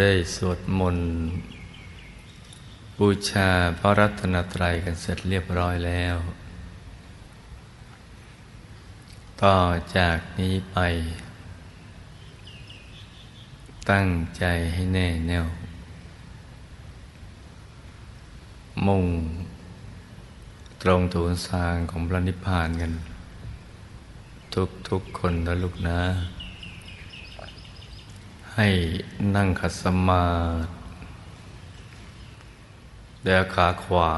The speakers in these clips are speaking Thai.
ได้สวดมนต์บูชาพระรัตนตรัยกันเสร็จเรียบร้อยแล้ว ต่อจากนี้ไป ตั้งใจให้แน่แน่วมุ่ง ตรงถูนสางของพระนิพพานกัน ทุกทุกคนนะลูกนะ ให้นั่งขัดสมาธิเดี๋ยวขาขวา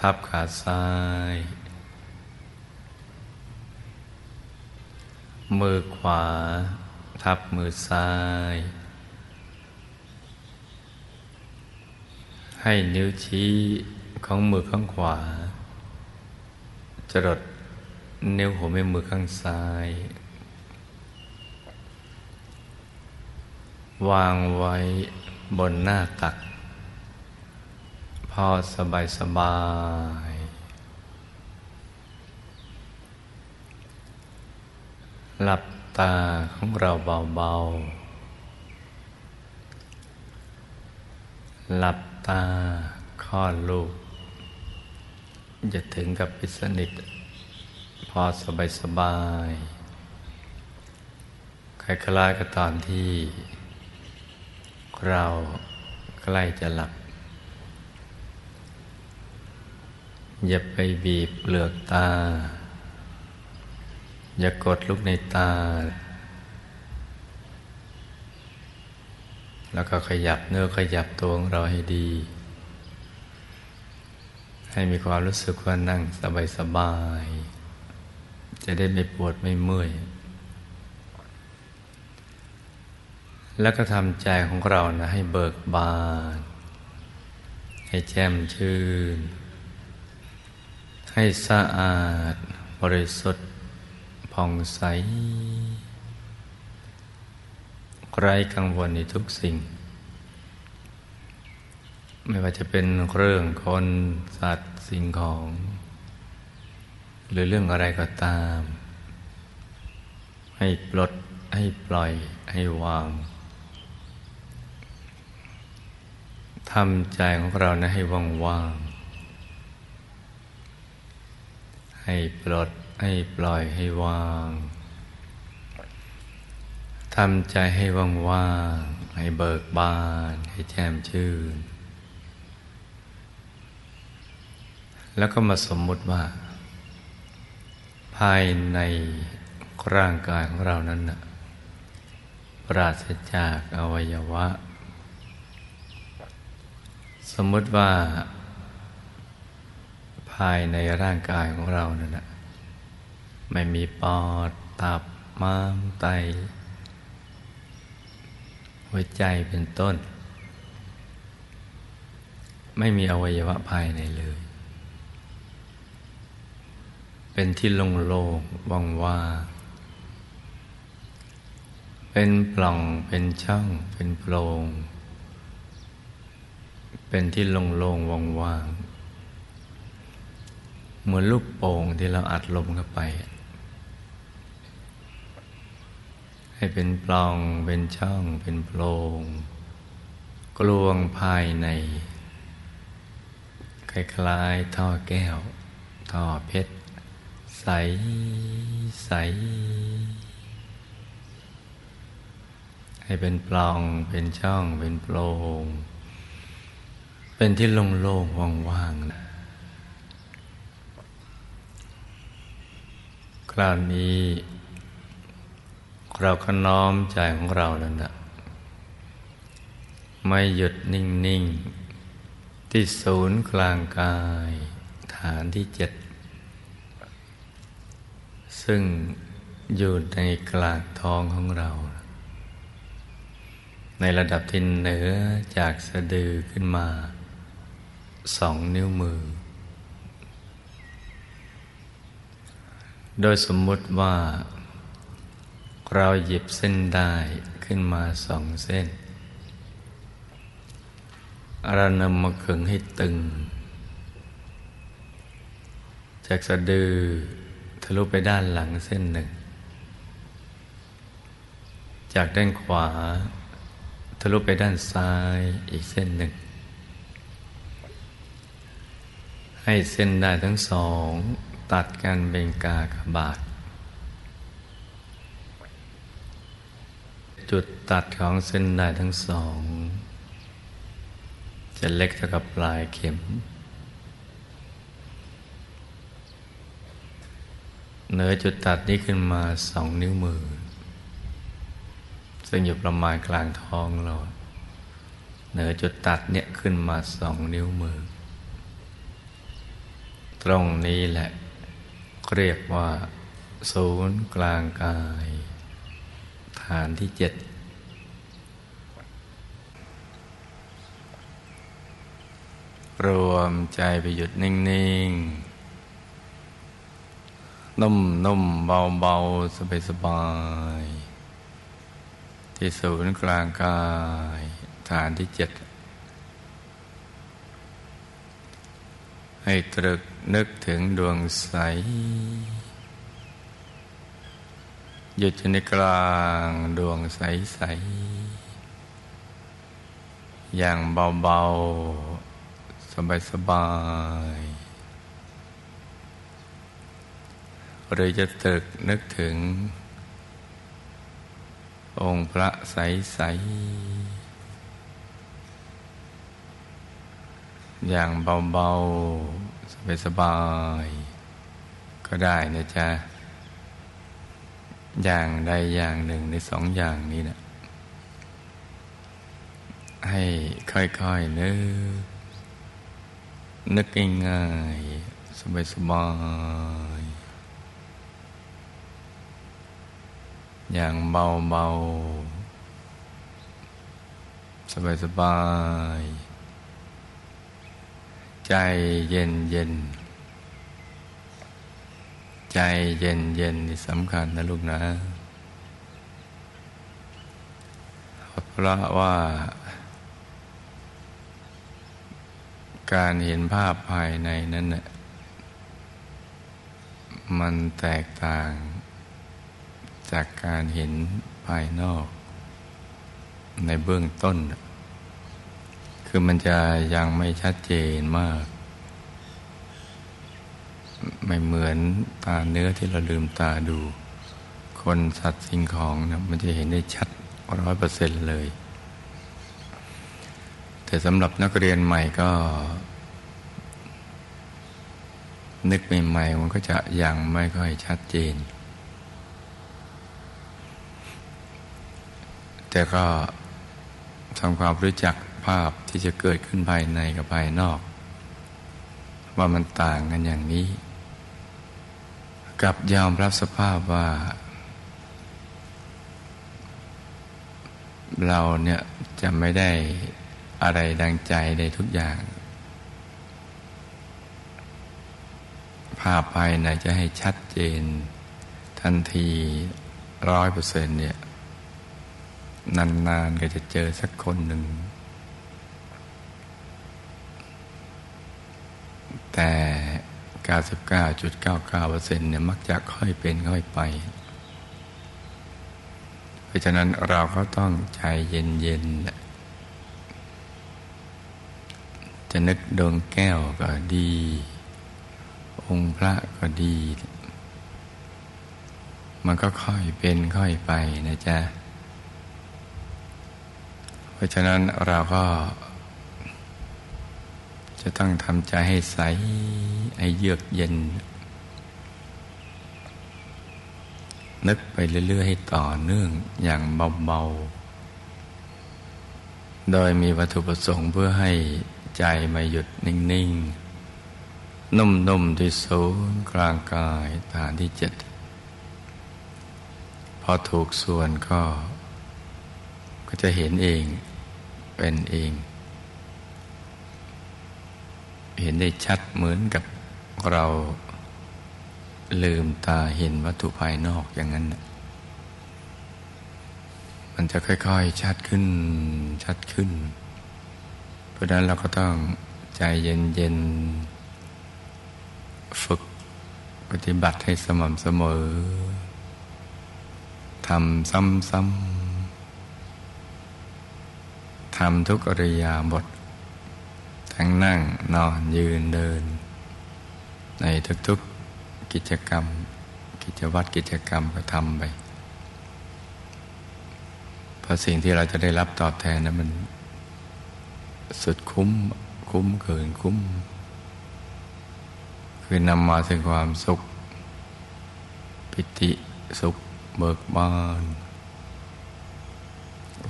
ทับขาซ้าย มือขวา ทับมือซ้าย ให้นิ้วชี้ของมือข้างขวา จรดนิ้วหัวแม่มือข้างซ้าย วางไว้บนหน้าตัก พอสบายสบาย หลับตาของเราเบาๆ หลับตาคลอดลูก จะถึงกับปิสนิท พอสบายสบายคล้ายๆกับตอนที่ เราใกล้จะหลับ อย่าไปบีบเปลือกตา อย่ากดลูกในตา แล้วก็ขยับเนื้อขยับตัวของเราให้ดี ให้มีความรู้สึกว่านั่งสบายสบายจะได้ไม่ปวดไม่เมื่อย แล้วก็ทำใจของเรานะให้เบิกบาน ให้แจ่มชื่น ให้สะอาด บริสุทธิ์ผ่องใส ไร้กังวลในทุกสิ่ง ไม่ว่าจะเป็นเรื่องคนสัตว์สิ่งของ หรือเรื่องอะไรก็ตาม ให้ปลดให้ปล่อยให้วาง ทำใจของเรานะให้ว่างว่างให้ปลด ให้ปล่อยให้วาง ทำใจให้ว่างว่างให้เบิกบาน ให้แจ่มชื่น แล้วก็มาสมมุติว่า ภายในร่างกายของเรานั้นนะปราศจากอวัยวะ สมมติว่า ภายในร่างกายของเรานั่นนะไม่มีปอด ตับ ม้ามไต หัวใจเป็นต้น ไม่มีอวัยวะภายในเลย เป็นที่โล่งๆว่างว่างเป็นปล่อง เป็นช่อง เป็นโพรง เป็นที่โล่งๆว่างๆเหมือนลูกโป่งที่เราอัดลมเข้าไป ให้เป็นปล่องเป็นช่อง เป็นโพรงกลวงภายใน คล้ายๆท่อแก้ว ท่อเพชร ใสใสให้เป็นปล่องเป็นช่องเป็นโพรง เป็นที่โล่งๆว่างๆนะคราวนี้เราก็น้อมใจของเราแล้วนะไม่หยุดนิ่ง ๆ ที่ศูนย์กลางกาย ฐานที่เจ็ด ซึ่งอยู่ในกลางท้องของเรา ในระดับที่เหนือจากสะดือขึ้นมา สองนิ้วมือ โดยสมมุติว่า เราหยิบเส้นได้ขึ้นมาสองเส้นเรานำมาขึงให้ตึง จากสะดือทะลุไปด้านหลังเส้นหนึ่ง จากด้านขวา ทะลุไปด้านซ้ายอีกเส้นหนึ่ง ให้เส้นได้ทั้งสอง ตัดกันเป็นกากบาท จุดตัดของเส้นได้ทั้งสอง จะเล็กเท่ากับปลายเข็มเหนือจุดตัดนี้ขึ้นมาสองนิ้วมือ ซึ่งอยู่ประมาณกลางท้องเราเหนือจุดตัดเนี่ยขึ้นมาสองนิ้วมือ ตรงนี้แหละ เรียกว่า ศูนย์กลางกาย ฐานที่เจ็ดรวมใจไปหยุดนิ่ง ๆ นุ่มนุ่มเบาเบาสบายสบายที่ศูนย์กลางกาย ฐานที่เจ็ดให้ตรึก นึกถึงดวงใส หยุดอยู่ในกลางดวงใสใส อย่างเบา ๆ สบาย ๆ หรือจะตึกนึกถึง องค์พระใสใสอย่างเบา ๆ สบาย ก็ได้นะจ๊ะ อย่างใดอย่างหนึ่งในสองอย่างนี้นะให้ค่อยๆนึกนึกง่ายๆสบายๆอย่างเบาเบาสบายสบาย ใจเย็นเย็น ใจเย็นเย็นสำคัญนะลูกนะ เพราะว่า การเห็นภาพภายในนั้นน่ะมันแตกต่างจากการเห็นภายนอก ในเบื้องต้น คือมันจะยังไม่ชัดเจนมาก ไม่เหมือนตาเนื้อที่เราลืมตาดู คนสัตว์สิ่งของนะมันจะเห็นได้ชัดร้อยเปอร์เซ็นต์เลย แต่สำหรับนักเรียนใหม่ก็ นึกใหม่ๆมันก็จะยังไม่ค่อยชัดเจน แต่ก็ทำความรู้จัก ภาพที่จะเกิดขึ้นภายในกับภายนอก ว่ามันต่างกันอย่างนี้ กับยอมรับสภาพว่า เราเนี่ยจะไม่ได้อะไรดังใจในทุกอย่าง ภาพภายในจะให้ชัดเจน ทันทีร้อยเปอร์เซ็นต์เนี่ยนานๆก็จะเจอสักคนหนึ่ง แต่ 99.99%เนี่ยมักจะค่อยเป็นค่อยไป เพราะฉะนั้นเราก็ต้องใจเย็นๆ จะนึกดวงแก้วก็ดี องค์พระก็ดี มันก็ค่อยเป็นค่อยไปนะจ๊ะ เพราะฉะนั้นเราก็ จะต้องทำใจให้ใสให้เยือกเย็น นึกไปเรื่อย ๆ ให้ต่อเนื่องอย่างเบา ๆ โดยมีวัตถุประสงค์เพื่อให้ใจมาหยุดนิ่ง ๆ นุ่ม ๆ ที่ศูนย์กลางกายฐานที่เจ็ดพอถูกส่วนก็ ก็จะเห็นเองเป็นเอง เห็นได้ชัดเหมือนกับเราลืมตาเห็นวัตถุภายนอกอย่างนั้น มันจะค่อยๆชัดขึ้นชัดขึ้น เพราะนั้นเราก็ต้องใจเย็นๆ ฝึกปฏิบัติให้สม่ำเสมอทำซ้ำๆทำทุกอริยาบท ทั้งนั่งนอนยืนเดิน ในทุกๆกิจกรรม กิจวัตรกิจกรรมก็ทำไปเพราะสิ่งที่เราจะได้รับตอบแทนนะมัน สุดคุ้มคุ้มเกินคุ้ม คือนำมาถึงความสุข ปิติสุขเบิกบาน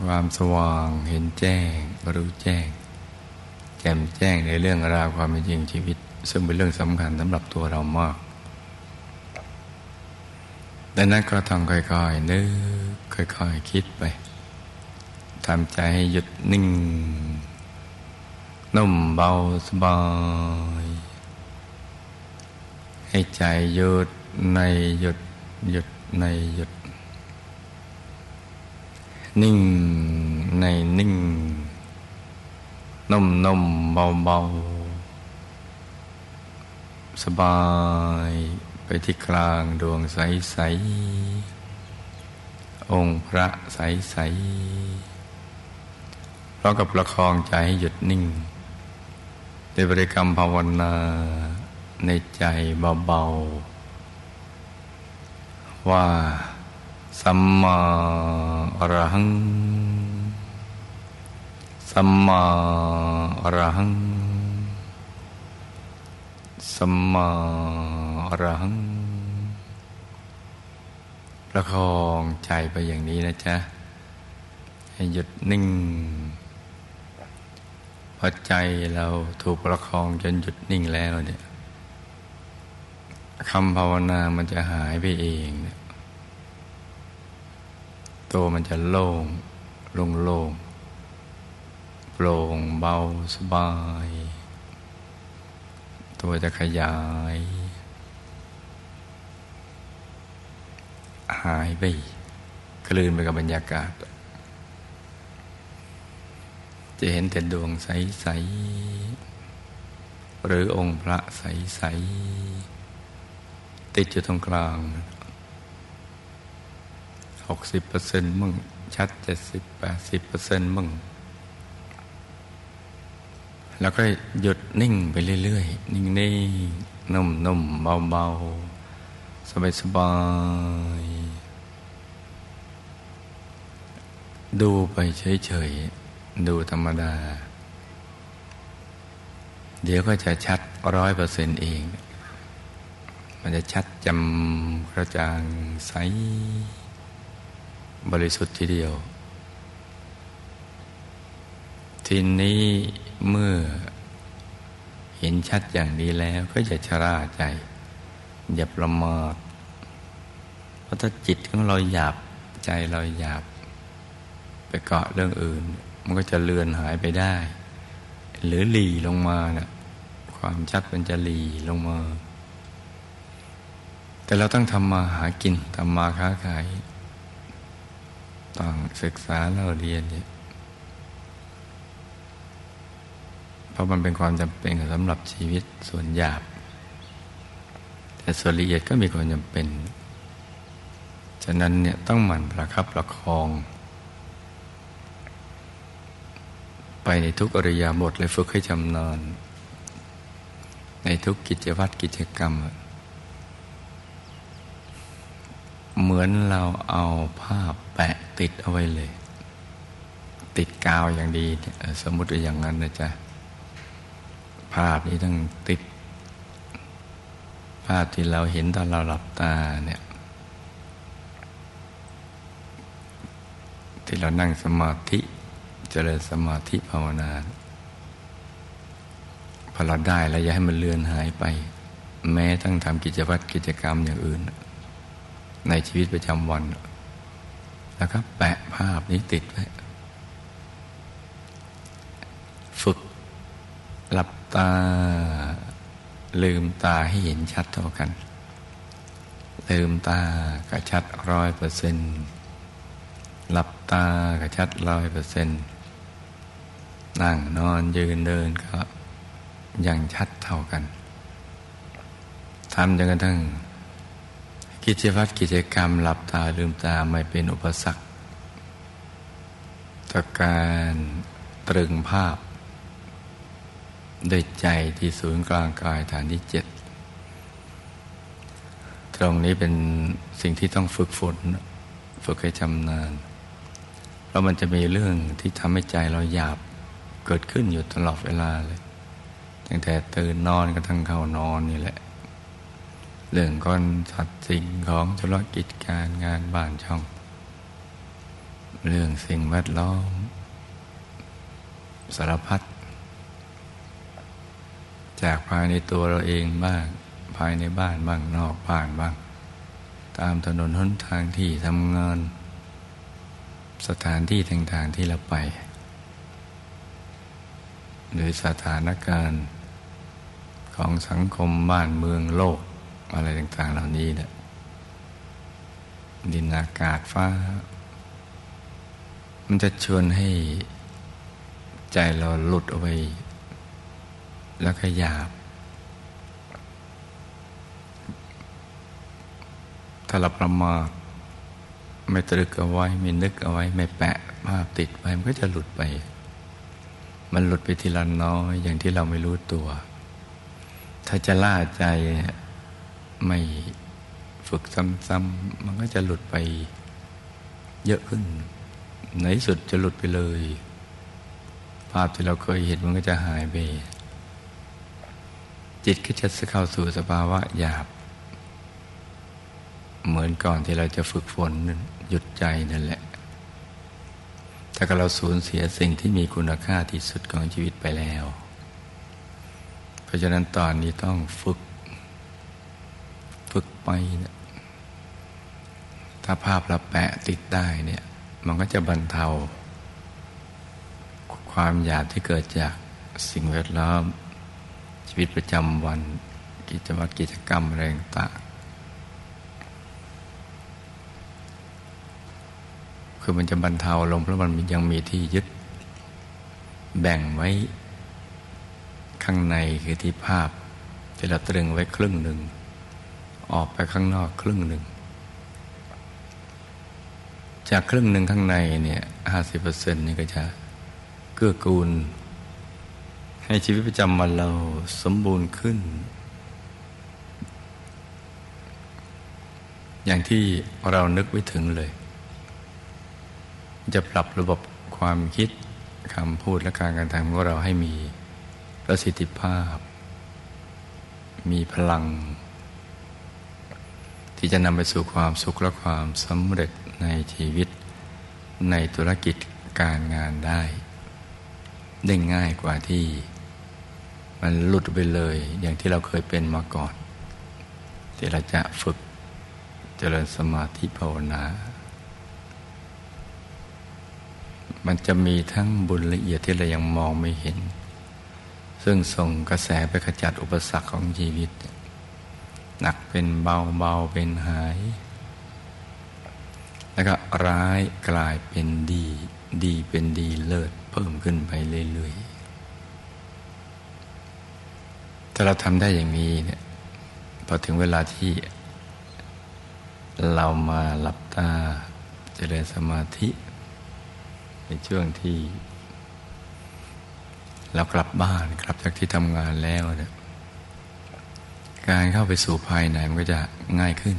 ความสว่างเห็นแจ้ง รู้แจ้ง แจ่มแจ้งในเรื่องราวความเป็นจริงชีวิต ซึ่งเป็นเรื่องสำคัญสำหรับตัวเรามากดังนั้นก็ต้องค่อยๆนึกค่อยๆคิดไปทำใจให้หยุดนิ่ง นุ่มเบาสบาย ให้ใจหยุดในหยุดหยุดในหยุด นิ่งในนิ่ง นุ่มนุ่มเบาเบาสบายไปที่กลางดวงใสใสองค์พระใสใสพร้อมกับประคองใจให้หยุดนิ่งในบริกรรมภาวนาในใจเบา ๆ ว่าสัมมาอรหัง สัมมาอรหัง สัมมาอรหัง ประคองใจไปอย่างนี้นะจ๊ะ ให้หยุดนิ่ง พอใจเราถูกประคองจนหยุดนิ่งแล้วเนี่ยคำภาวนามันจะหายไปเองเนี่ยตัวมันจะโล่งโล่งโล่ง ร่งเบาสบาย ตัวจะขยาย หายไปคลื่นไปกับบรรยากาศ จะเห็นแต่ดวงใส ๆ หรือองค์พระใส ๆ ติดอยู่ตรงกลางหกสิบเปอร์เซ็นต์มึงชัดเจ็ดสิบแปดสิบเปอร์เซ็นต์มึง แล้วก็หยุดนิ่งไปเรื่อยๆ นิ่งๆ นุ่มๆ เบาๆ สบายๆ ดูไปเฉยๆ ดูธรรมดา เดี๋ยวก็จะชัดร้อยเปอร์เซนต์เอง มันจะชัดจำกระจ่างใส บริสุทธิ์ทีเดียว ทีนี้ เมื่อเห็นชัดอย่างนี้แล้วก็อย่าชราใจ อย่าประมาทเพราะถ้าจิตของเราหยาบใจเราหยาบ ไปเกาะเรื่องอื่น มันก็จะเลือนหายไปได้ หรือหลีลงมานะ่ะความชัดมันจะหลีลงมา แต่เราต้องทำมาหากินทำมาค้าขายต้องศึกษาเราเรียนเนี่ย เพราะมันเป็นความจำเป็นสำหรับชีวิตส่วนหยาบ แต่ส่วนละเอียดก็มีความจำเป็น ฉะนั้นเนี่ยต้องหมั่นประคับประคอง ไปในทุกอริยาบทเลยฝึกให้จำนอน ในทุกกิจวัตรกิจกรรม เหมือนเราเอาภาพแปะติดเอาไว้เลย ติดกาวอย่างดีสมมติอย่างนั้นนะจ๊ะ ภาพนี้ต้องติด ภาพที่เราเห็นตอนเราหลับตาเนี่ย ที่เรานั่งสมาธิเจริญสมาธิภาวนาพอเราได้แล้วอย่าให้มันเลือนหายไป แม้ทั้งทำกิจวัตรกิจกรรมอย่างอื่น ในชีวิตประจำวันแล้วก็แปะภาพนี้ติดไว้ฝึกหลับ ตา ลืมตาให้เห็นชัดเท่ากัน ลืมตาก็ชัดร้อยเปอร์เซ็นต์หลับตาก็ชัดร้อยเปอร์เซ็นต์นั่งนอนยืนเดินก็ยังชัดเท่ากันทำจนกระทั่งกิจวัตรกิจกรรมหลับตาลืมตาไม่เป็นอุปสรรคต่อการตรึงภาพ ด้วยใจที่ศูนย์กลางกายฐานที่เจ็ดตรงนี้เป็นสิ่งที่ต้องฝึกฝนฝึกให้ชำนาญเพราะมันจะมีเรื่องที่ทำให้ใจเราหยาบเกิดขึ้นอยู่ตลอดเวลาเลยตั้งแต่ตื่นนอนกระทั่งเข้านอนนี่แหละ เรื่องก้อนสัตว์สิ่งของธุรกิจการงานบ้านช่อง เรื่องสิ่งแวดล้อมสารพัด จากภายในตัวเราเองบ้าง ภายในบ้านบ้างนอกบ้านบ้าง ตามถนนหนทางที่ทำงาน สถานที่ต่างๆที่เราไป หรือสถานการณ์ของสังคมบ้านเมืองโลกอะไรต่าง ๆ เหล่านี้เนี่ยดินอากาศฟ้า มันจะชวนให้ใจเราหลุดเอาไป แล้วก็หยาบ ถ้าเราประมาทไม่ตรึกเอาไว้ไม่นึกเอาไว้ ไม่แปะภาพติดไว้มันก็จะหลุดไป มันหลุดไปทีละน้อยอย่างที่เราไม่รู้ตัว ถ้าจะล่าใจไม่ฝึกซ้ำๆมันก็จะหลุดไปเยอะขึ้น ในสุดจะหลุดไปเลย ภาพที่เราเคยเห็นมันก็จะหายไป จิตก็จะเข้าสู่สภาวะหยาบ เหมือนก่อนที่เราจะฝึกฝนหยุดใจนั่นแหละ ถ้าเราสูญเสียสิ่งที่มีคุณค่าที่สุดของชีวิตไปแล้ว เพราะฉะนั้นตอนนี้ต้องฝึก ฝึกไปนี่ยถ้าภาพเราแปะติดได้เนี่ย มันก็จะบรรเทา ความหยาบที่เกิดจากสิ่งแวดล้อม ชีวิตประจำวัน กิจวัตรกิจกรรมแรงต่างคือมันจะบรรเทาลงเพราะมันยังมีที่ยึด แบ่งไว้ ข้างในคือที่ภาพที่เราตรึงไว้ครึ่งหนึ่ง ออกไปข้างนอกครึ่งหนึ่ง จากครึ่งหนึ่งข้างในเนี่ยห้าสิบเปอร์เซ็นต์นี่ก็จะเกื้อกูล ให้ชีวิตประจำวันเราสมบูรณ์ขึ้น อย่างที่เรานึกไว้ถึงเลย จะปรับระบบความคิดคำพูดและการกระทำของเราให้มีประสิทธิภาพ มีพลัง ที่จะนำไปสู่ความสุขและความสำเร็จในชีวิต ในธุรกิจการงานได้ ได้ง่ายกว่าที่ มันหลุดไปเลยอย่างที่เราเคยเป็นมาก่อน ที่เราจะฝึกเจริญสมาธิภาวนา มันจะมีทั้งบุญละเอียดที่เรายังมองไม่เห็น ซึ่งส่งกระแสไปขจัดอุปสรรคของชีวิต หนักเป็นเบาเบาเป็นหาย แล้วก็ร้ายกลายเป็นดี ดีเป็นดีเลิศเพิ่มขึ้นไปเรื่อยๆ ถ้าเราทำได้อย่างนี้เนี่ยพอถึงเวลาที่เรามาหลับตาเจริญสมาธิ ในช่วงที่ เรากลับบ้านกลับจากที่ทำงานแล้วเนี่ยการเข้าไปสู่ภายในมันก็จะง่ายขึ้น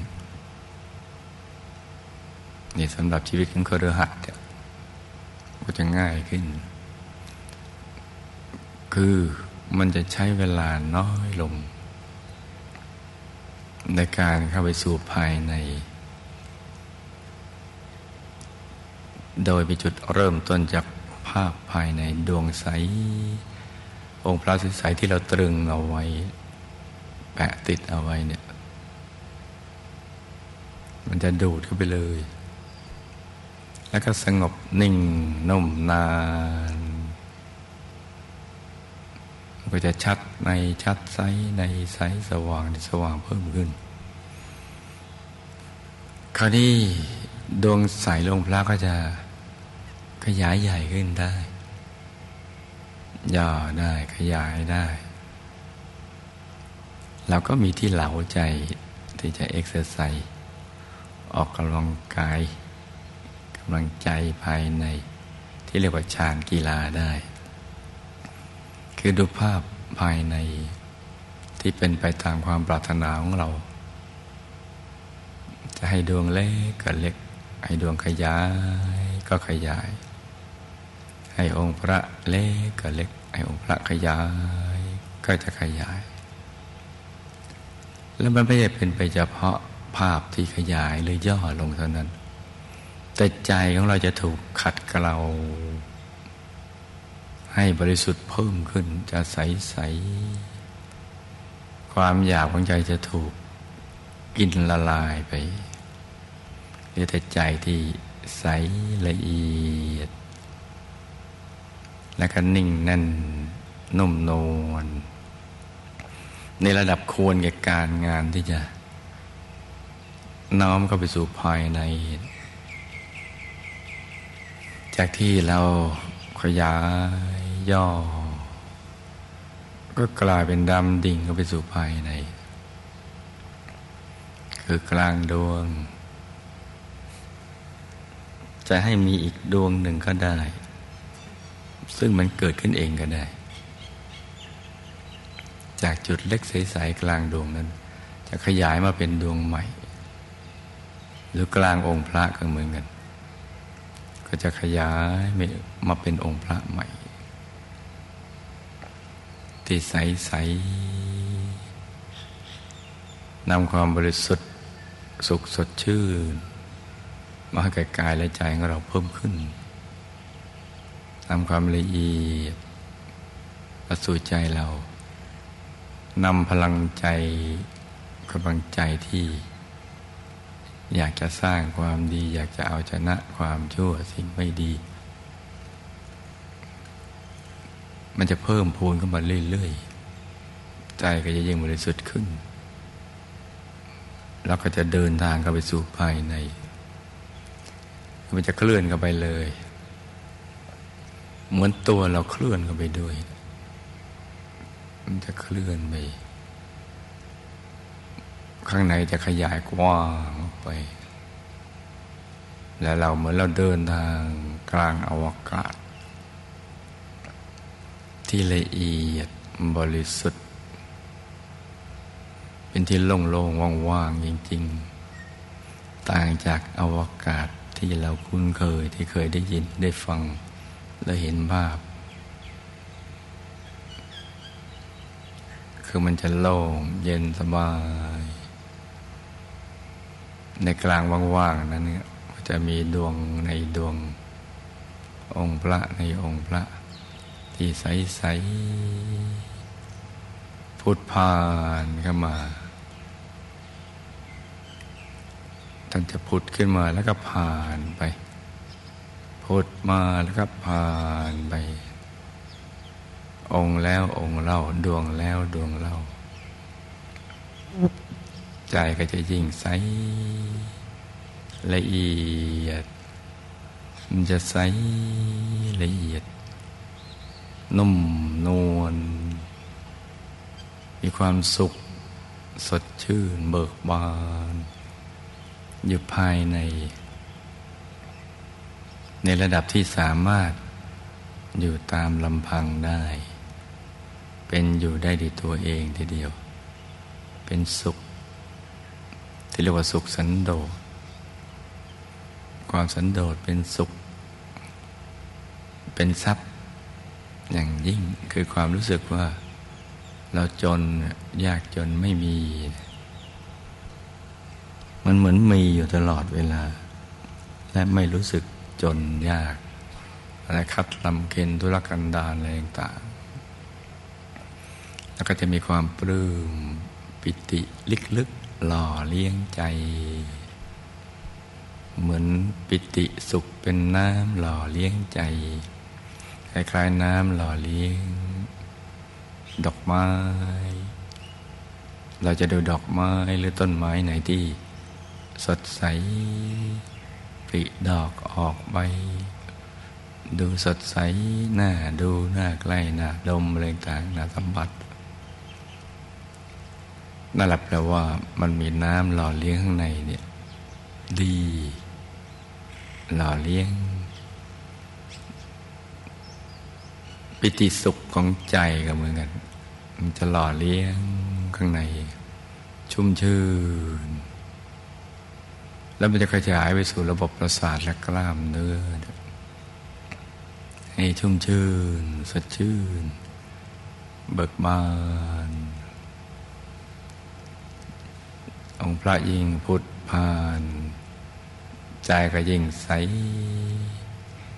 นี่สำหรับชีวิตของเครือหัดก็จะง่ายขึ้น คือ มันจะใช้เวลาน้อยลง ในการเข้าไปสู่ภายใน โดยมีจุดเริ่มต้นจากภาพภายในดวงใส องค์พระใสที่เราตรึงเอาไว้ แปะติดเอาไว้เนี่ย มันจะดูดเข้าไปเลย แล้วก็สงบนิ่งนุ่มนาน ก็จะชัดในชัดใสในใสสว่างในสว่างเพิ่มขึ้น คราวนี้ดวงใสองค์พระก็จะขยายใหญ่ขึ้นได้ย่อได้ขยายได้เราก็มีที่เหลาใจที่จะเอ็กซ์ไซส์ออกกำลังกายกำลังใจภายในที่เรียกว่าฌานกีฬาได้ คือดูภาพภายในที่เป็นไปตามความปรารถนาของเรา จะให้ดวงเล็กก็เล็ก ให้ดวงขยายก็ขยาย ให้องค์พระเล็กก็เล็ก ให้องค์พระขยายก็จะขยาย แล้วมันไม่ใช่เป็นไปเฉพาะภาพที่ขยายหรือย่อลงเท่านั้น แต่ใจของเราจะถูกขัดเกลา ให้บริสุทธิ์เพิ่มขึ้นจะใสใสความอยากของใจจะถูกกินละลายไปเหลือแต่ใจที่ใสละเอียด และก็นิ่งแน่นนุ่มนวลในระดับควรแก่การงานที่จะ น้อมเข้าไปสู่ภายใน จากที่เราขยาย ย่อ ก็กลายเป็นดำดิ่งเข้าไปสู่ภายใน คือกลางดวง จะให้มีอีกดวงหนึ่งก็ได้ ซึ่งมันเกิดขึ้นเองก็ได้ จากจุดเล็กใสๆกลางดวงนั้น จะขยายมาเป็นดวงใหม่ หรือกลางองค์พระก็เหมือนกัน ก็จะขยายมาเป็นองค์พระใหม่ ที่ใสใสนำความบริสุทธิ์สุขสดชื่น มาให้กายและใจของเราเพิ่มขึ้นนำความละเอียดประสู่ใจเรานำพลังใจกำลังใจที่ อยากจะสร้างความดี อยากจะเอาชนะความชั่วสิ่งไม่ดี มันจะเพิ่มพูนขึ้นมาเรื่อยๆ ใจก็จะยิ่งบริสุทธิ์ขึ้น แล้วก็จะเดินทางเข้าไปสู่ภายใน มันจะเคลื่อนเข้าไปเลย เหมือนตัวเราเคลื่อนเข้าไปด้วย มันจะเคลื่อนไป ข้างในจะขยายกว้างออกไป แล้วเราเหมือนเราเดินทางกลางอวกาศ ที่ละเอียดบริสุทธิ์ เป็นที่โล่งๆว่างๆจริง ๆ ต่างจากอวกาศที่เราคุ้นเคยที่เคยได้ยินได้ฟังและเห็นภาพ คือมันจะโล่งเย็นสบาย ในกลางว่างๆนั้นเนี่ยจะมีดวงในดวง องค์พระในองค์พระ ที่ใส ๆ พุทผ่านเข้ามาท่านจะพุทขึ้นมาแล้วก็ผ่านไป พุทมาแล้วก็ผ่านไป องค์แล้วองค์เล่าดวงแล้วดวงเล่า ใจก็จะยิ่งใสละเอียด มันจะใสละเอียด นุ่มนวลมีความสุข สดชื่นเบิกบาน อยู่ภายใน ในระดับที่สามารถอยู่ตามลำพังได้ เป็นอยู่ได้ดีตัวเองทีเดียว เป็นสุข ที่เรียกว่าสุขสันโดษความสันโดษเป็นสุข เป็นทรัพย์ อย่างยิ่งคือความรู้สึกว่า เราจนยากจนไม่มี มันเหมือนมีอยู่ตลอดเวลา และไม่รู้สึกจนยากอะไรคัดลำเค็นธุรกันดารอะไรต่างแล้วก็จะมีความปลื้มปิติลึกๆหล่อเลี้ยงใจ เหมือนปิติสุขเป็นน้ำหล่อเลี้ยงใจ คล้ายๆน้ำหล่อเลี้ยง ดอกไม้ เราจะดูดอกไม้หรือต้นไม้ไหนที่สดใสปริดอกออกใบดูสดใสหน้าดูหน้าใกล้หน้าดมอะไรต่างหน้าสัมผัสนั่นแหละแปลว่ามันมีน้ำหล่อเลี้ยงข้างในเนี่ยดี หล่อเลี้ยง ปิติสุขของใจก็เหมือกัน มันจะหล่อเลี้ยงข้างใน ชุ่มชื่น แล้วมันจะขยายไปสู่ระบบประสาทและกล้ามเนื้อ ให้ชุ่มชื่น สดชื่น เบิกบาน องค์พระยิ่งพุทธพาน ใจก็ยิ่งใส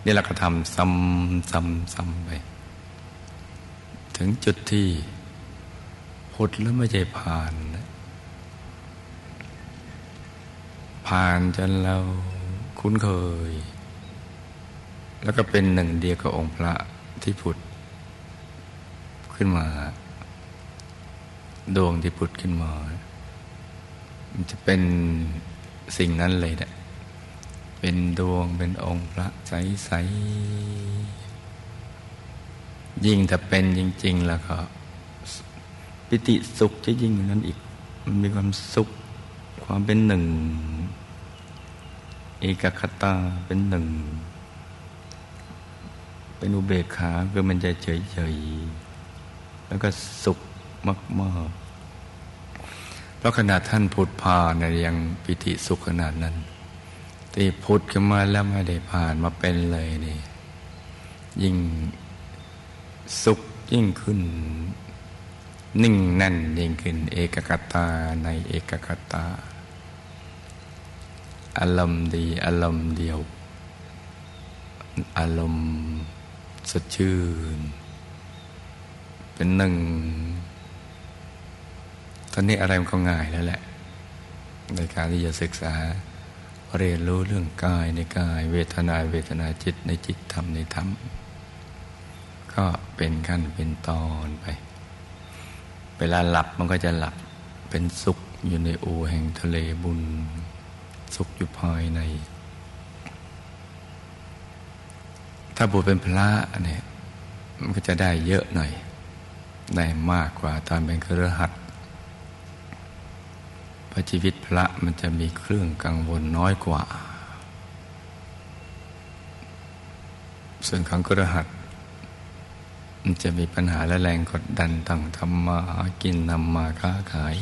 นี่เราก็ทำซ้ำซ้ำซ้ำไป ถึงจุดที่พุดแล้วไม่ใช่ผ่าน ผ่านจนเราคุ้นเคย แล้วก็เป็นหนึ่งเดียวกับองค์พระที่ผุด ขึ้นมา ดวงที่ผุดขึ้นมา มันจะเป็นสิ่งนั้นเลยนะเป็นดวงเป็นองค์พระใสๆ ยิ่งถ้าเป็นจริง ๆ แล้วก็ปิติสุขจะยิ่งกว่านั้นอีก มันมีความสุข ความเป็นหนึ่งเอกคตาเป็นหนึ่ง เป็นอุเบกขาคือมันจะเฉยๆแล้วก็สุขมากๆเพราะขนาดท่านพุทธพาเนี่ยยังปิติสุขขนาดนั้นที่พุทธขึ้นมาแล้วไม่ได้ผ่านมาเป็นเลยนี่ยิ่ง สุขยิ่งขึ้น นิ่งแน่นยิ่งขึ้น เอกกตาในเอกกตา อารมณ์ดีอารมณ์เดียว อารมณ์สดชื่น เป็นหนึ่ง ตอนนี้อะไรมันก็ง่ายแล้วแหละ ในการที่จะศึกษาเรียนรู้เรื่องกายในกาย เวทนาเวทนาจิตในจิตธรรมในธรรม ก็เป็นขั้นเป็นตอนไป เวลาหลับมันก็จะหลับเป็นสุขอยู่ในอูแห่งทะเลบุญ สุขอยู่ภายใน ถ้าบุญเป็นพระเนี่ยมันก็จะได้เยอะหน่อย ได้มากกว่าตอนเป็นเครือหัดพระชีวิตพระมันจะมีเครื่องกังวลน้อยกว่า ส่วนของเครือหัดมัน จะมีปัญหาและแรงกดดันต้องทำมาหากินนำมาค้าขาย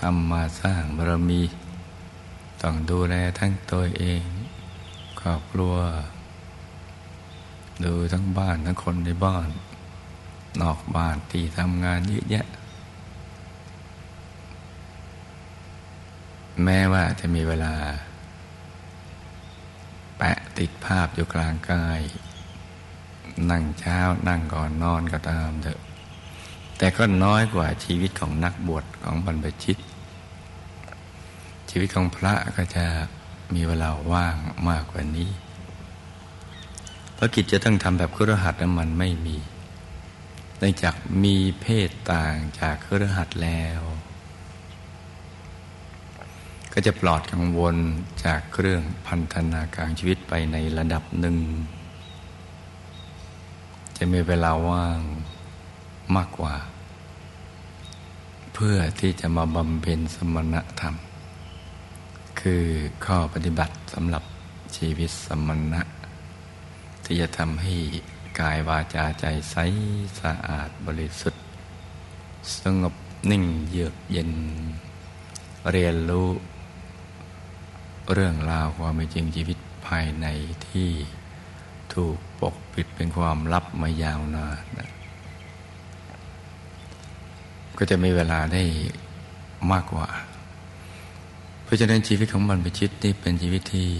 ทำมาสร้างบารมี ต้องดูแลทั้งตัวเองครอบครัว ดูทั้งบ้านทั้งคนในบ้าน นอกบ้านที่ทำงานเยอะแยะ แม้ว่าจะมีเวลา แปะติดภาพอยู่กลางกาย นั่งเช้านั่งก่อนนอนก็ตามเถอะ แต่ก็น้อยกว่าชีวิตของนักบวชของบรรพชิต ชีวิตของพระก็จะมีเวลาว่างมากกว่านี้ เพราะกิจจะต้องทำแบบครหัสนั้นมันไม่มีเนื่องจากมีเพศต่างจากครหัสแล้ว ก็จะปลอดกังวลจากเครื่องพันธนาการชีวิตไปในระดับหนึ่ง จะมีเวลาว่างมากกว่า เพื่อที่จะมาบำเพ็ญสมณธรรม คือข้อปฏิบัติสำหรับชีวิตสมณะ ที่จะทำให้กายวาจาใจใสสะอาดบริสุทธิ์ สงบนิ่งเยือกเย็น เรียนรู้เรื่องราวความเป็นจริงชีวิตภายในที่ถูก ปกปิดเป็นความลับมายาวนานนะก็จะมีเวลาได้มากกว่า เพราะฉะนั้นชีวิตของบรรพชิตนี่เป็นชีวิตที่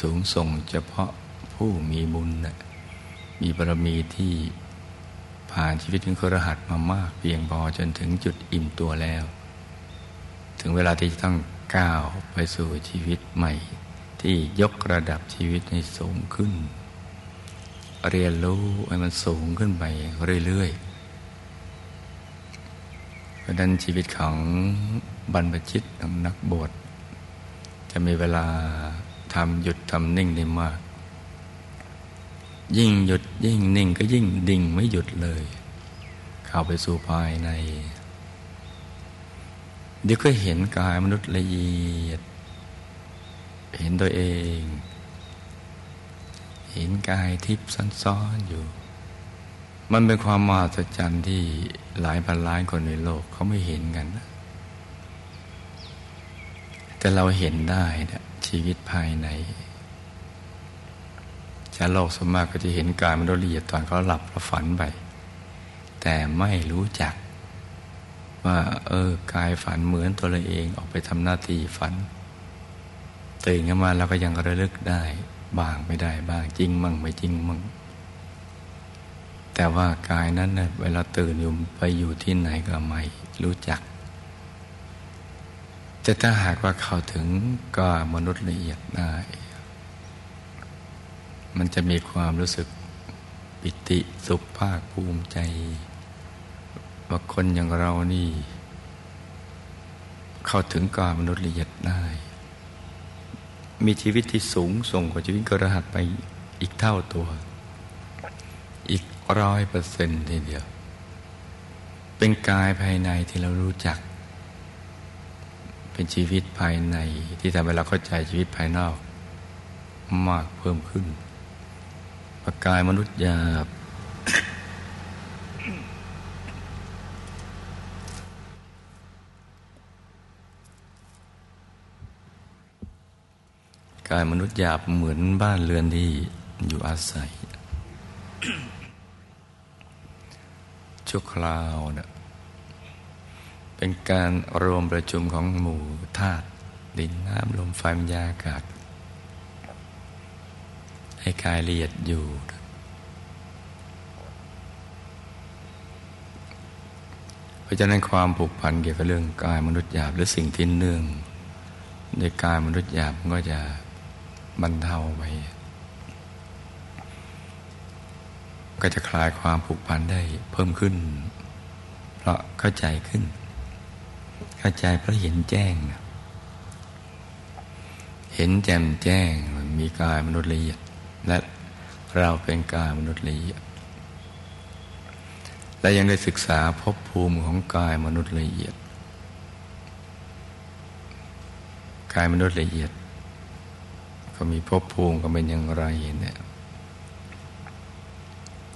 สูงส่งเฉพาะผู้มีบุญนะมีบารมีที่ผ่านชีวิตของครหัสมามาก เพียงพอจนถึงจุดอิ่มตัวแล้ว ถึงเวลาที่จะต้องก้าวไปสู่ชีวิตใหม่ ที่ยกระดับชีวิตให้สูงขึ้น เรียนรู้ให้มันสูงขึ้นไปเรื่อยๆ เพราะนั้นชีวิตของบรรพชิตนักบวชจะมีเวลาทำหยุดทำนิ่งได้มาก ยิ่งหยุดยิ่งนิ่งก็ยิ่งดิ่งไม่หยุดเลย เข้าไปสู่ภายใน เดี๋ยวก็เห็นกายมนุษย์ละเอียด เห็นตัวเอง เห็นกายทิพย์ซ้อนๆอยู่ มันเป็นความมหัศจรรย์ที่หลายพันล้านคนในโลกเขาไม่เห็นกันนะแต่เราเห็นได้นะชีวิตภายในชาวโลกสมมากก็จะเห็นกายมันละเอียดตอนเขาหลับแล้วฝันไป แต่ไม่รู้จัก ว่า เออกายฝันเหมือนตัวเราเองออกไปทำหน้าที่ฝัน ตื่นขึ้นมาเราก็ยังระลึกได้ บ้างไม่ได้บ้างจริงมั่งไม่จริงมั่งแต่ว่ากายนั้นเนะเวลาตื่นอยู่ไปอยู่ที่ไหนก็ไม่รู้จักแต่ถ้าหากว่าเข้าถึงก็มนุษย์ละเอียดได้ มันจะมีความรู้สึกปิติสุขภาคภูมิใจ ว่าคนอย่างเรานี่ เข้าถึงกามนุษย์ละเอียดได้ มีชีวิตที่สูงส่งกว่าชีวิตกระหัสไปอีกเท่าตัว อีกร้อยเปอร์เซ็นต์ทีเดียว เป็นกายภายในที่เรารู้จัก เป็นชีวิตภายในที่ทำให้เราเข้าใจชีวิตภายนอก มากเพิ่มขึ้น ประกายมนุษย์หยาบ กายมนุษย์หยาบเหมือนบ้านเรือนที่อยู่อาศัยชั่วคราวนะเป็นการรวมประชุมของหมู่ธาตุดินน้ำลมไฟมยาอากาศ ให้กายละเอียดอยู่ เพราะฉะนั้นความผูกพันเกี่ยวกับเรื่องกายมนุษย์หยาบหรือสิ่งที่เนื่องในกายมนุษย์หยาบก็จะ บรรเทาไปก็จะคลายความผูกพันได้เพิ่มขึ้น เพราะเข้าใจขึ้น เข้าใจเพราะเห็นแจ้ง เห็นแจ่มแจ้งมีกายมนุษย์ละเอียด และเราเป็นกายมนุษย์ละเอียด และยังได้ศึกษาภพภูมิของกายมนุษย์ละเอียด กายมนุษย์ละเอียด ก็มีภพภูมิก็เป็นอย่างไรเนี่ย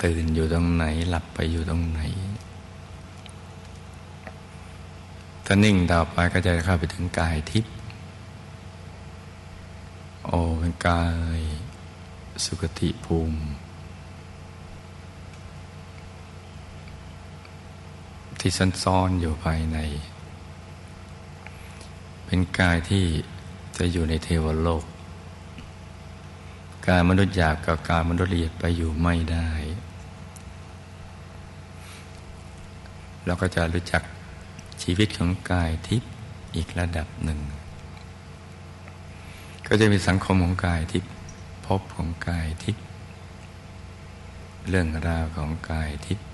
ตื่นอยู่ตรงไหนหลับไปอยู่ตรงไหน ถ้านิ่งต่อไปก็จะเข้าไปถึงกายทิพย์โอ้เป็นกายสุขติภูมิ ที่ซ่อนอยู่ภายใน เป็นกายที่จะอยู่ในเทวโลก การมนุษย์หยาบกับการมนุษย์ละเอียดไปอยู่ไม่ได้ เราก็จะรู้จักชีวิตของกายทิพย์อีกระดับหนึ่ง ก็จะมีสังคมของกายทิพย์พบของกายทิพย์เรื่องราวของกายทิพย์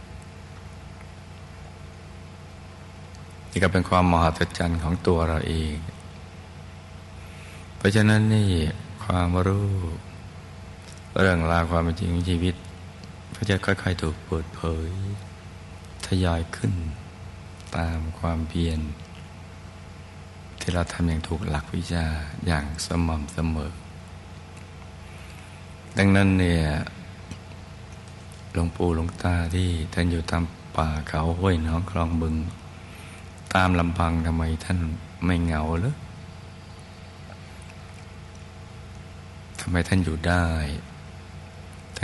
นี่ก็เป็นความมหัศจรรย์ของตัวเราเอง เพราะฉะนั้นนี่ความรู้ เรื่องราวความจริงของชีวิต ก็จะค่อย ๆ ถูกเปิดเผย ทยอยขึ้น ตามความเพียรที่เราทำอย่างถูกหลักวิชาอย่างสม่ำเสมอ ดังนั้นเนี่ยหลวงปู่หลวงตาที่ท่านอยู่ตามป่าเขาห้วยน้องคลองบึง ตามลำพังทำไมท่านไม่เหงาเลยทำไมท่านอยู่ได้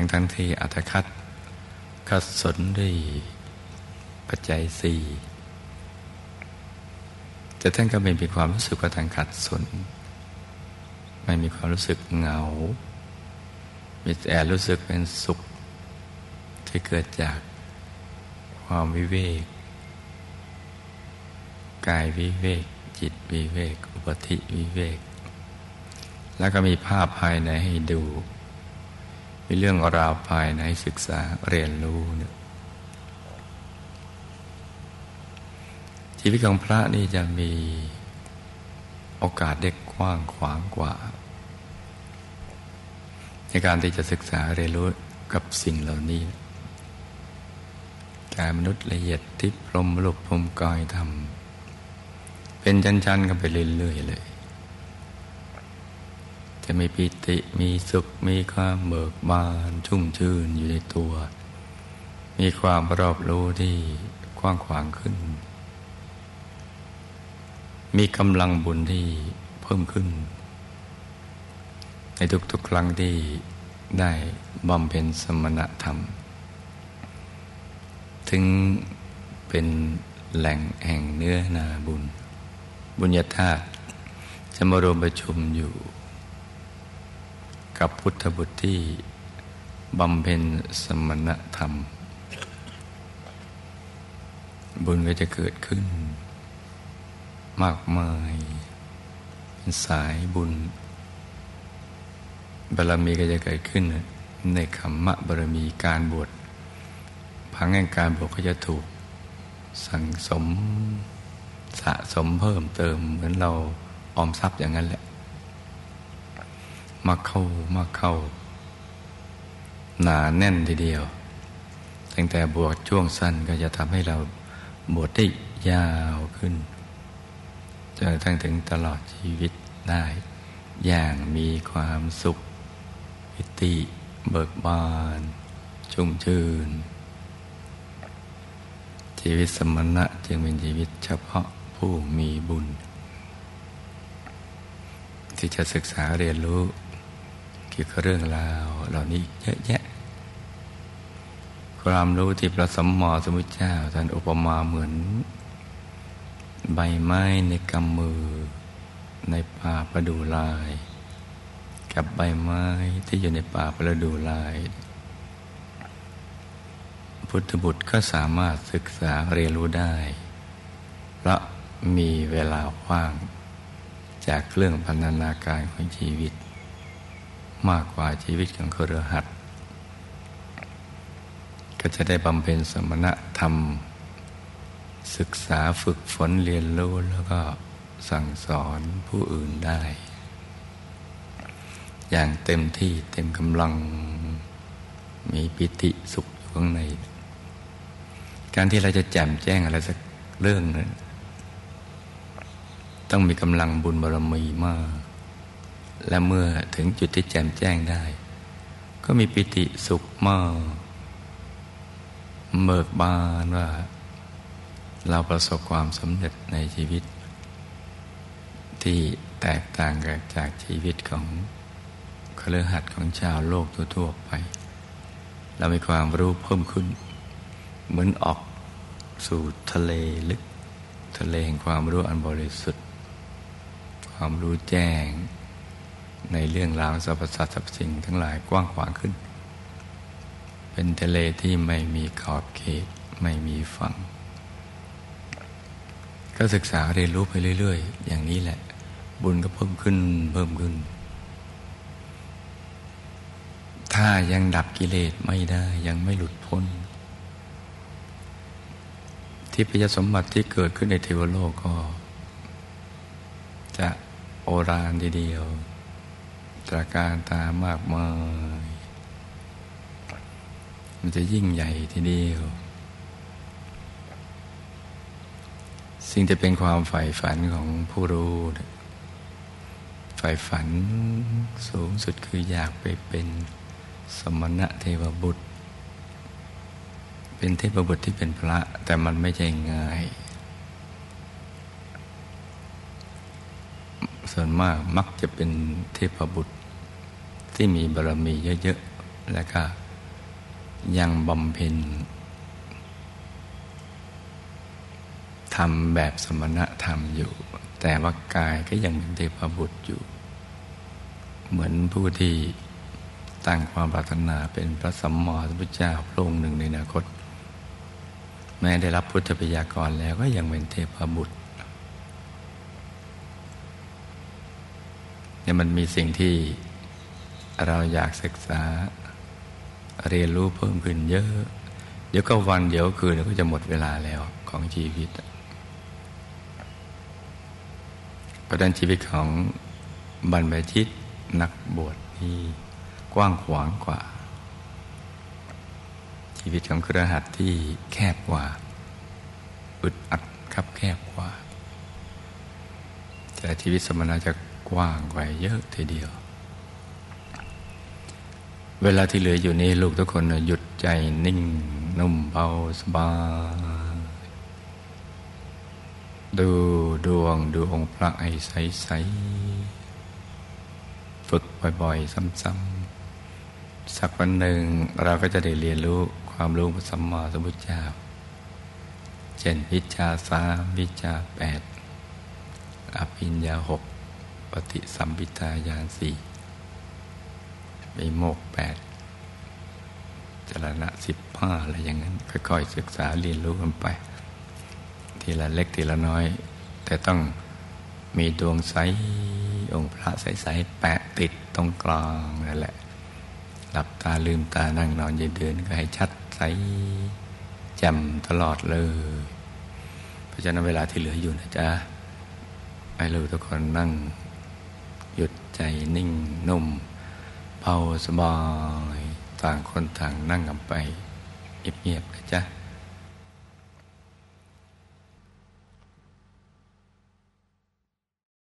ทั้งทั้งที่อัตคัดคัดสนด้วยปัจจัยสี่แต่ท่านก็ไม่มีความรู้สึกว่าท่านขัดสน ไม่มีความรู้สึกเหงา มีแต่รู้สึกเป็นสุข ที่เกิดจากความวิเวก กายวิเวก จิตวิเวก อุปธิวิเวก แล้วก็มีภาพภายในให้ดู มีเรื่องราวภายในศึกษาเรียนรู้เนี่ยชีวิตของพระนี่จะมีโอกาสเด็กว้างขวางกว่า ในการที่จะศึกษาเรียนรู้กับสิ่งเหล่านี้การมนุษย์ละเอียดทิพรมลุกพรมกายทำเป็นชั้นๆกันไปเรื่อยๆเลย จะมีปิติมีสุขมีความเบิกบานชุ่มชื่นอยู่ในตัว มีความรอบรู้ที่กว้างขวางขึ้น มีกำลังบุญที่เพิ่มขึ้น ในทุกๆครั้งที่ได้บำเพ็ญสมณธรรม ถึงเป็นแหล่งแห่งเนื้อนาบุญ บุญญาธาตุจะมารวมประชุมอยู่ กับพุทธบุตรที่บำเพ็ญสมณธรรม บุญก็จะเกิดขึ้น มากมายเป็นสายบุญบารมีก็จะเกิดขึ้นในคำมะบารมีการบวชพังแห่งการบวชก็จะถูกสั่งสมสะสมเพิ่มเติมเหมือนเราออมทรัพย์อย่างนั้นแหละ มาเข้ามาเข้า หนาแน่นทีเดียว ตั้งแต่บวชช่วงสั้นก็จะทำให้เราบวชได้ยาวขึ้นจนทั้งถึงตลอดชีวิตได้ อย่างมีความสุขปิติเบิกบาน ชุ่มชื่น ชีวิตสมณะจึงเป็นชีวิตเฉพาะผู้มีบุญ ที่จะศึกษาเรียนรู้ กี่ยวกับเรื่องราวเหล่านี้เยอะแยะ ความรู้ที่พระสัมมาสัมพุทธเจ้าท่านอุปมาเหมือน ใบไม้ในกำมือ ในป่าประดูลาย กับใบไม้ที่อยู่ในป่าประดูลาย พุทธบุตรก็สามารถศึกษาเรียนรู้ได้เพราะมีเวลาว่างจากเครื่องพันนาการของชีวิต มากกว่าชีวิตของครือหัดก็จะได้บำเพ็ญสมณธรรม ศึกษาฝึกฝนเรียนรู้แล้วก็สั่งสอนผู้อื่นได้ อย่างเต็มที่เต็มกำลังมีปิติสุขอยู่ข้างใน การที่เราจะแจ่มแจ้งอะไรสักเรื่องนึงต้องมีกำลังบุญบารมีมาก และเมื่อถึงจุดที่แจ่มแจ้งได้ ก็มีปิติสุขมากเบิกบานว่า เราประสบความสำเร็จในชีวิต ที่แตกต่างกันจากชีวิตของเครือขัดของชาวโลกทั่วๆไป เรามีความรู้เพิ่มขึ้น เหมือนออกสู่ทะเลลึก ทะเลแห่งความรู้อันบริสุทธิ์ ความรู้แจ้ง ในเรื่องราวสรรพสัตว์สรรพสิ่งทั้งหลายกว้างขวางขึ้น เป็นทะเลที่ไม่มีขอบเขตไม่มีฝั่ง ก็ศึกษาเรียนรู้ไปเรื่อย ๆ อย่างนี้แหละ บุญก็เพิ่มขึ้นเพิ่มขึ้น ถ้ายังดับกิเลสไม่ได้ยังไม่หลุดพ้นทิพยสมบัติที่เกิดขึ้นในเทวโลกก็ จะโอรานทีเดียว ตราการตามากมาย มันจะยิ่งใหญ่ทีเดียว สิ่งที่เป็นความใฝ่ฝันของผู้รู้ใฝ่ฝันสูงสุดคืออยากไปเป็นสมณะเทวบุตร เป็นเทพบุตรที่เป็นพระ แต่มันไม่ใช่ง่าย ส่วนมากมักจะเป็นเทพบุตร ที่มีบารมีเยอะๆ และก็ยังบำเพ็ญทำแบบสมณะธรรมอยู่ แต่ว่ากายก็ยังเป็นเทพบุตรอยู่ เหมือนผู้ที่ตั้งความปรารถนาเป็นพระสัมมาสัมพุทธเจ้าพระองค์หนึ่งในอนาคต แม้ได้รับพุทธปยากรแล้วก็ยังเป็นเทพบุตรเนี่ยมันมีสิ่งที่ เราอยากศึกษา เรียนรู้เพิ่มขึ้นเยอะ เดี๋ยวก็วันเดี๋ยวคืนก็จะหมดเวลาแล้วของชีวิตประเด็นชีวิตของบรรพชิตนักบวชนี่กว้างขวางกว่า ชีวิตของครหัสที่แคบกว่าอึดอัดคับแคบกว่า แต่ชีวิตสมณะจะกว้างกว่าเยอะทีเดียว เวลาที่เหลืออยู่นี้ลูกทุกคนหยุดใจนิ่ง นุ่มเบาสบาย ดูดวงดูองค์พระไอ้ใสๆฝึกบ่อยๆ ซ้ำๆ สักวันหนึ่งเราก็จะได้เรียนรู้ความรู้พระสัมมาสัมพุทธเจ้า เช่นวิชาสามวิชาแปดอภิญญาหกปฏิสัมพิทายานสี่ มีโมกแปดจรณะสิบห้าอะไรอย่างนั้น ค่อยๆศึกษาเรียนรู้กันไป ทีละเล็กทีละน้อย แต่ต้องมีดวงใสองค์พระใสๆแปะติดตรงกลางนั่นแหละ หลับตาลืมตานั่งนอนยืนเดินก็ให้ชัดใสแจ่มตลอดเลย เพราะฉะนั้นเวลาที่เหลืออยู่นะจ๊ะให้เราทุกคนนั่ง หยุดใจนิ่งนุ่ม เบาสบาย ต่างคนต่างนั่งกันไปเงียบๆนะจ๊ะ